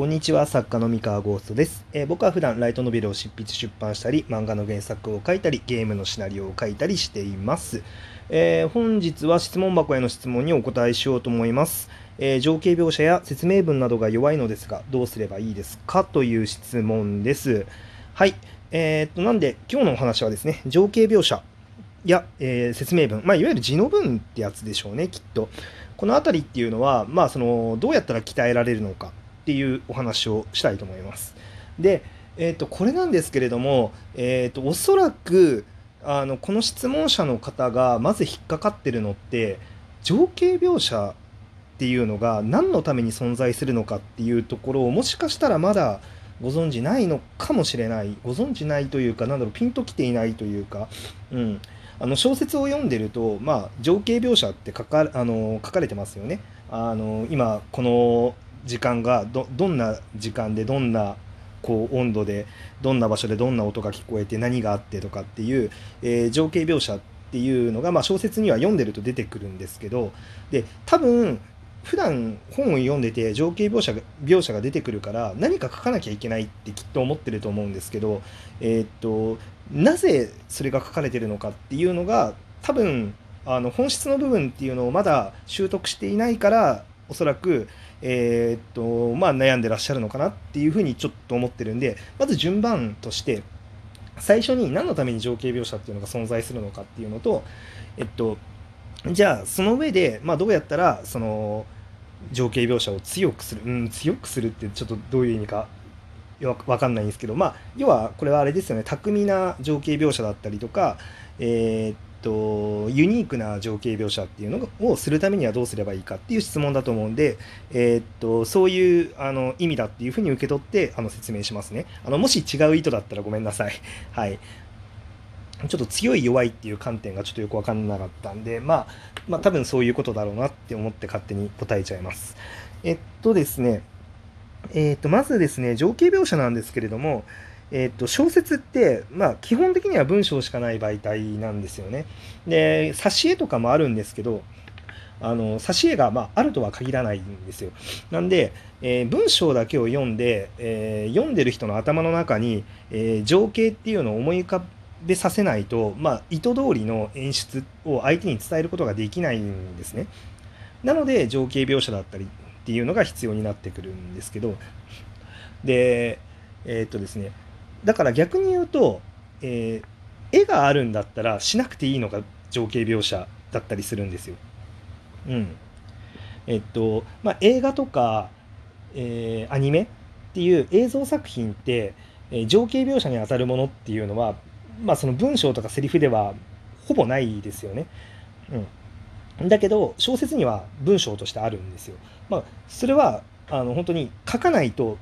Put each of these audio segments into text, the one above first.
こんにちは、作家の三河ゴーストです、えー、僕は普段ライトノベルを執筆出版したり、漫画の原作を書いたり、ゲームのシナリオを書いたりしています。えー、本日は質問箱への質問にお答えしようと思います。えー、情景描写や説明文などが弱いのですが、どうすればいいですか？という質問です。はい。えー、っと、なんで、今日のお話はですね、情景描写や、えー、説明文、まあ、いわゆる字の文ってやつでしょうね、きっと。この辺りっていうのは、まあ、その、どうやったら鍛えられるのか。っていうお話をしたいと思います。で、えー、とこれなんですけれども、えー、とおそらくあのこの質問者の方がまず引っかかってるのって情景描写っていうのが何のために存在するのかっていうところをもしかしたらまだご存じないのかもしれないご存じないというかなんだろうピンときていないというか、うん、あの小説を読んでると、まあ、情景描写って書かあの書かれてますよね。あの今この時間がどどんな時間でどんなこう温度でどんな場所でどんな音が聞こえて何があってとかっていう、えー、情景描写っていうのが、まあ、小説には読んでると出てくるんですけどで多分普段本を読んでて情景描写が描写が出てくるから何か書かなきゃいけないってきっと思ってると思うんですけど、えー、っとなぜそれが書かれてるのかっていうのが多分あの本質の部分っていうのをまだ習得していないからおそらくえー、っと、まあ、悩んでらっしゃるのかなっていうふうにちょっと思ってるんで、まず順番として、最初に何のために情景描写っていうのが存在するのかっていうのと、えっと、じゃあ、その上で、まあ、どうやったら、その、情景描写を強くする、うん、強くするってちょっとどういう意味かわかんないんですけど、まあ、要はこれはあれですよね、巧みな情景描写だったりとか、えー、とユニークな情景描写っていうのをするためにはどうすればいいかっていう質問だと思うんで、えー、っとそういうあの意味だっていうふうに受け取ってあの説明しますね。あのもし違う意図だったらごめんなさい。はい。ちょっと強い弱いっていう観点がちょっとよく分かんなかったんで、まあ、まあ多分そういうことだろうなって思って勝手に答えちゃいます。えっとですね、えっとまずですね、情景描写なんですけれども、えー、と小説って、まあ、基本的には文章しかない媒体なんですよね。で挿絵とかもあるんですけどあの挿絵が、まあ、あるとは限らないんですよ。なんで、えー、文章だけを読んで、えー、読んでる人の頭の中に、えー、情景っていうのを思い浮かべさせないと、まあ、意図通りの演出を相手に伝えることができないんですね。なので情景描写だったりっていうのが必要になってくるんですけどでえっとですねだから逆に言うと、えー、絵があるんだったらしなくていいのが情景描写だったりするんですよ。うん。えっと、まあ、映画とか、えー、アニメっていう映像作品って、えー、情景描写にあたるものっていうのは、まあ、その文章とかセリフではほぼないですよね。うん。だけど小説には文章としてあるんですよ。まあ、それはあの本当に書かないと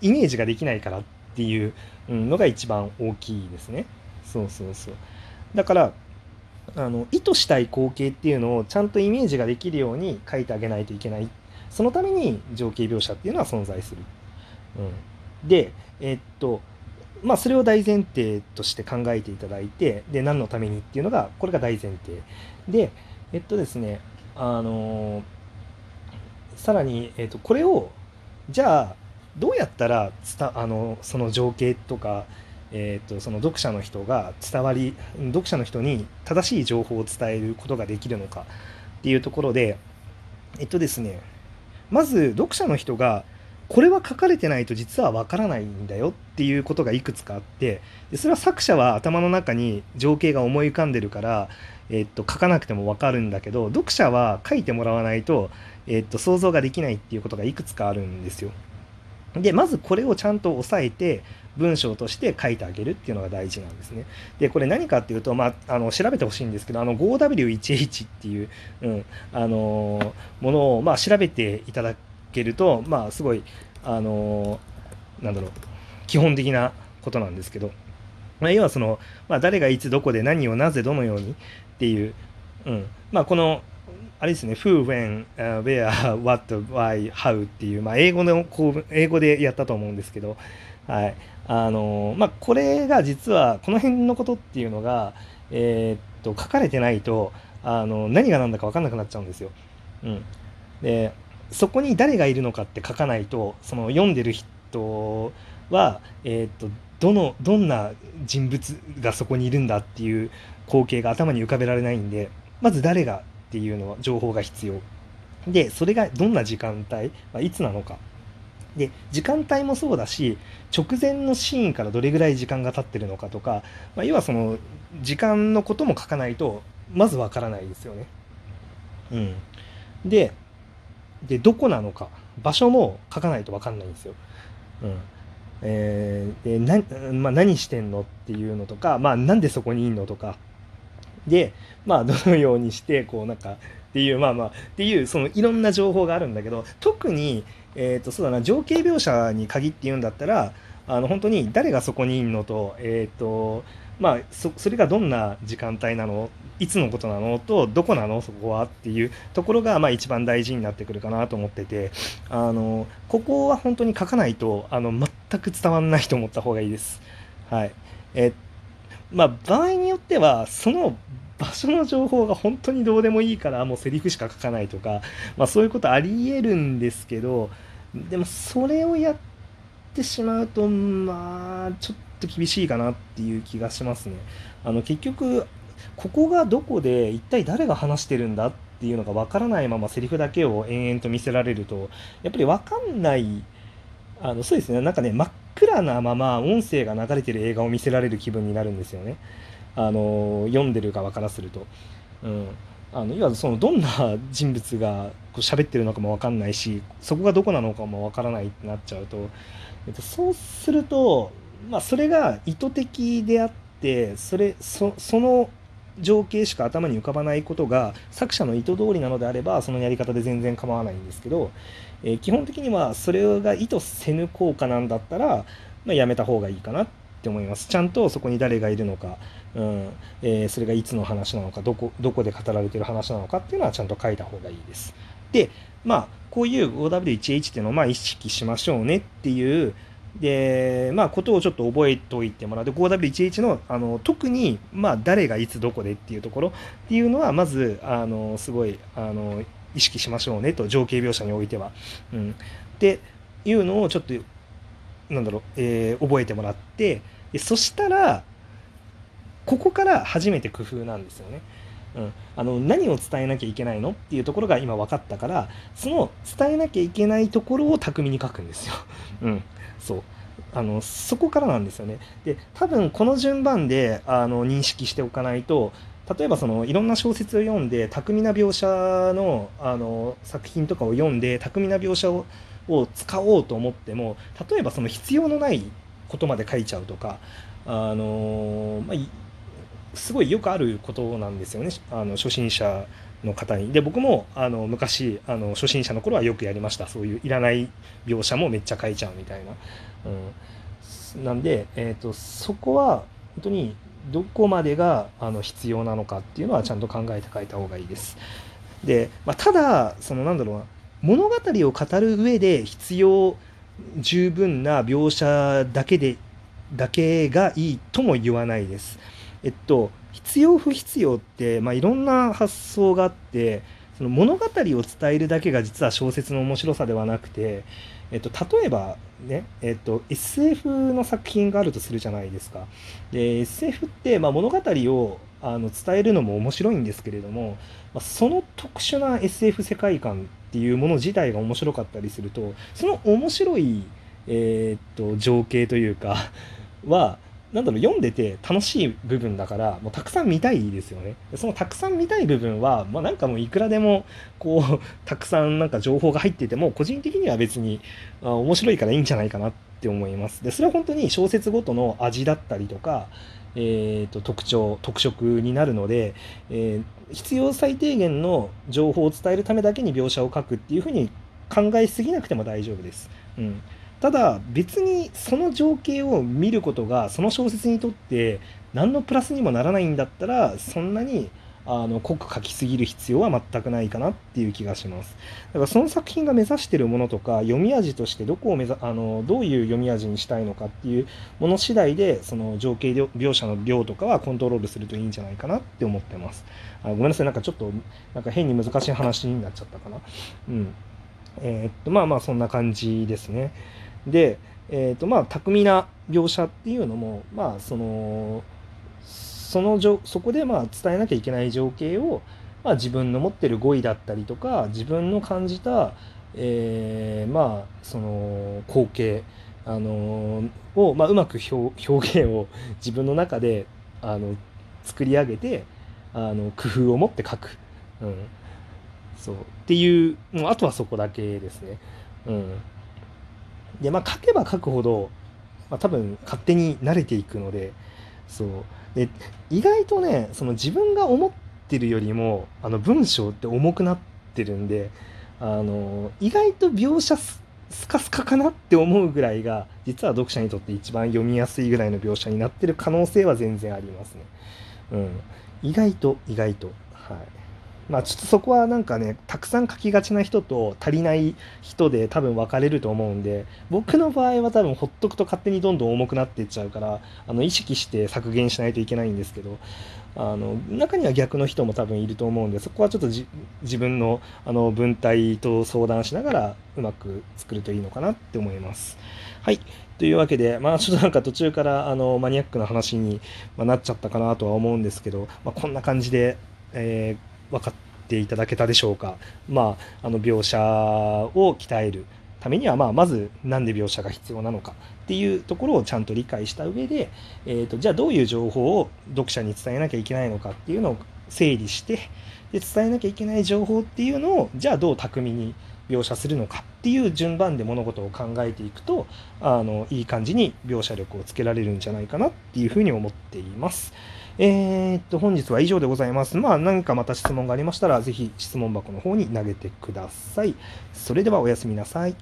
イメージができないからっていうのが一番大きいですね。そうそうそう。だからあの意図したい光景っていうのをちゃんとイメージができるように書いてあげないといけない。そのために情景描写っていうのは存在する。うん、で、え、っと、まあそれを大前提として考えていただいて、で、何のためにっていうのが、これが大前提。で、えっとですね、あのさらに、えっと、これを、じゃあ、どうやったらあのその情景とか、えーと、その読者の人が伝わり読者の人に正しい情報を伝えることができるのかっていうところでえっとですねまず読者の人がこれは書かれてないと実はわからないんだよっていうことがいくつかあってでそれは作者は頭の中に情景が思い浮かんでるから、えっと、書かなくてもわかるんだけど読者は書いてもらわないと、えっと、想像ができないっていうことがいくつかあるんですよ。で、まずこれをちゃんと押さえて、文章として書いてあげるっていうのが大事なんですね。で、これ何かっていうと、まあ、あの調べてほしいんですけど、あの 5W1H っていう、うん、あのものを、まあ、調べていただけると、まあ、すごい、あのなんだろう、基本的なことなんですけど、まあ、要はその、まあ、誰がいつどこで何をなぜどのようにっていう、うんまあ、このあれですね、who, when, uh, where, what, why, how っていう、まあ、英語の英語でやったと思うんですけど、はい。あのまあ、これが実は、この辺のことっていうのが、えー、っと、書かれてないと、あの何が何だか分かんなくなっちゃうんですよ。うん。で、そこに誰がいるのかって書かないとその読んでる人は、えー、っとどのどんな人物がそこにいるんだっていう光景が頭に浮かべられないんでまず誰がっていうのは情報が必要。でそれがどんな時間帯、まあ、いつなのか。で時間帯もそうだし直前のシーンからどれぐらい時間が経ってるのかとか、まあ、要はその時間のことも書かないとまずわからないですよね。うん、ででどこなのか。場所も書かないと分かんないんですよ。うん。えー、でな、まあ、何してんのっていうのとか、まあ、なんでそこにいんのとか。で、まあ、どのようにしてこうなんかっていうまあまあっていうそのいろんな情報があるんだけど特に、えー、とそうだな情景描写に限って言うんだったらあの本当に誰がそこにいんのと,、えーとまあ、そそれがどんな時間帯なのいつのことなのとどこなのそこはっていうところがまあ一番大事になってくるかなと思っててあのここは本当に書かないとあの全く伝わんないと思った方がいいです。はいえまあ、場合によってはその場所の情報が本当にどうでもいいからもうセリフしか書かないとか、まあ、そういうことありえるんですけどでもそれをやってしまうとまあちょっと厳しいかなっていう気がしますね。あの結局ここがどこで一体誰が話してるんだっていうのが分からないままセリフだけを延々と見せられるとやっぱり分かんないあのそうですねなんかね真っ暗なまま音声が流れてる映画を見せられる気分になるんですよね。あの読んでる側からすると。うん。あのいわゆるそのどんな人物がこう喋ってるのかも分かんないしそこがどこなのかも分からないってなっちゃうと、えっと、そうすると、まあ、それが意図的であってそれその情景しか頭に浮かばないことが作者の意図通りなのであればそのやり方で全然構わないんですけど、えー、基本的にはそれが意図せぬ効果なんだったら、まあ、やめた方がいいかなって思います。ちゃんとそこに誰がいるのか、うんえー、それがいつの話なのかどこどこで語られてる話なのかっていうのはちゃんと書いた方がいいです。でまあこういう 5W1H っていうのをまあ意識しましょうねっていうで、まあ、ことをちょっと覚えておいてもらって、5W11 の、あの、特に、まあ、誰がいつどこでっていうところっていうのは、まず、あの、すごい、あの、意識しましょうねと、情景描写においては。うん。っていうのをちょっと、なんだろう、えー、覚えてもらって、でそしたら、ここから初めて工夫なんですよね。うん、あの何を伝えなきゃいけないのっていうところが今分かったからその伝えなきゃいけないところを巧みに書くんですよ。うん、そうあのそこからなんですよね。で多分この順番であの認識しておかないと例えばそのいろんな小説を読んで巧みな描写のあの作品とかを読んで巧みな描写をを使おうと思っても例えばその必要のないことまで書いちゃうとかあの、まあ、すごいよくあることなんですよねあの初心者の方に。で僕もあの昔あの初心者の頃はよくやりました。そういういらない描写もめっちゃ書いちゃうみたいな、うん、なんで、えーと、そこは本当にどこまでがあの必要なのかっていうのはちゃんと考えて書いた方がいいです。で、まあ、ただそのなんだろうな物語を語る上で必要十分な描写だけでだけがいいとも言わないです。えっと必要不必要って、まあ、いろんな発想があってその物語を伝えるだけが実は小説の面白さではなくて、えっと、例えばね、えっと、SF の作品があるとするじゃないですか。で SF って、まあ、物語をあの伝えるのも面白いんですけれども、まあ、その特殊な SF 世界観っていうもの自体が面白かったりするとその面白い、えー、っと情景というかはなんだろう読んでて楽しい部分だからもうたくさん見たいですよね。そのたくさん見たい部分は、まあ、なんかもういくらでもこう たくさんなんか情報が入ってても個人的には別にあ面白いからいいんじゃないかなって思います。でそれは本当に小説ごとの味だったりとかえーと、特徴特色になるので、えー、必要最低限の情報を伝えるためだけに描写を書くっていうふうに考えすぎなくても大丈夫です。うん。ただ別にその情景を見ることがその小説にとって何のプラスにもならないんだったらそんなにあの濃く書きすぎる必要は全くないかなっていう気がします。だからその作品が目指してるものとか読み味としてどこを目指あのどういう読み味にしたいのかっていうもの次第でその情景描写の量とかはコントロールするといいんじゃないかなって思ってます。あごめんなさいなんかちょっとなんか変に難しい話になっちゃったかな。うんえー、っとまあまあそんな感じですね。で、えー、とまあ巧みな描写っていうのもまあそのそのそこでまあ伝えなきゃいけない情景を、まあ、自分の持ってる語彙だったりとか自分の感じた、えー、まあその光景あのを、まあ、うまく表現を自分の中であの作り上げてあの工夫を持って書く、うん、そう。っていうもうあとはそこだけですね。うん、でまあ書けば書くほど、まあ、多分勝手に慣れていくのでそう。で意外とねその自分が思ってるよりもあの文章って重くなってるんであの意外と描写スカスカかなって思うぐらいが実は読者にとって一番読みやすいぐらいの描写になってる可能性は全然ありますね。うん、意外と意外と。はい。まあちょっとそこはなんかねたくさん書きがちな人と足りない人で多分分かれると思うんで僕の場合は多分ほっとくと勝手にどんどん重くなっていっちゃうからあの意識して削減しないといけないんですけどあの中には逆の人も多分いると思うんでそこはちょっと自分のあの文体と相談しながらうまく作るといいのかなって思います。はいというわけで、まあ、ちょっとなんか途中からあのマニアックな話になっちゃったかなとは思うんですけど、まあ、こんな感じで、えー、分かっていただけたでしょうか。まあ、あの描写を鍛えるためには、まあ、まず何で描写が必要なのかっていうところをちゃんと理解した上で、えーと、じゃあどういう情報を読者に伝えなきゃいけないのかっていうのを整理してで伝えなきゃいけない情報っていうのをじゃあどう巧みに描写するのかっていう順番で物事を考えていくとあのいい感じに描写力をつけられるんじゃないかなっていうふうに思っています。えー、っと本日は以上でございます。まあ何かまた質問がありましたらぜひ質問箱の方に投げてください。それではおやすみなさい。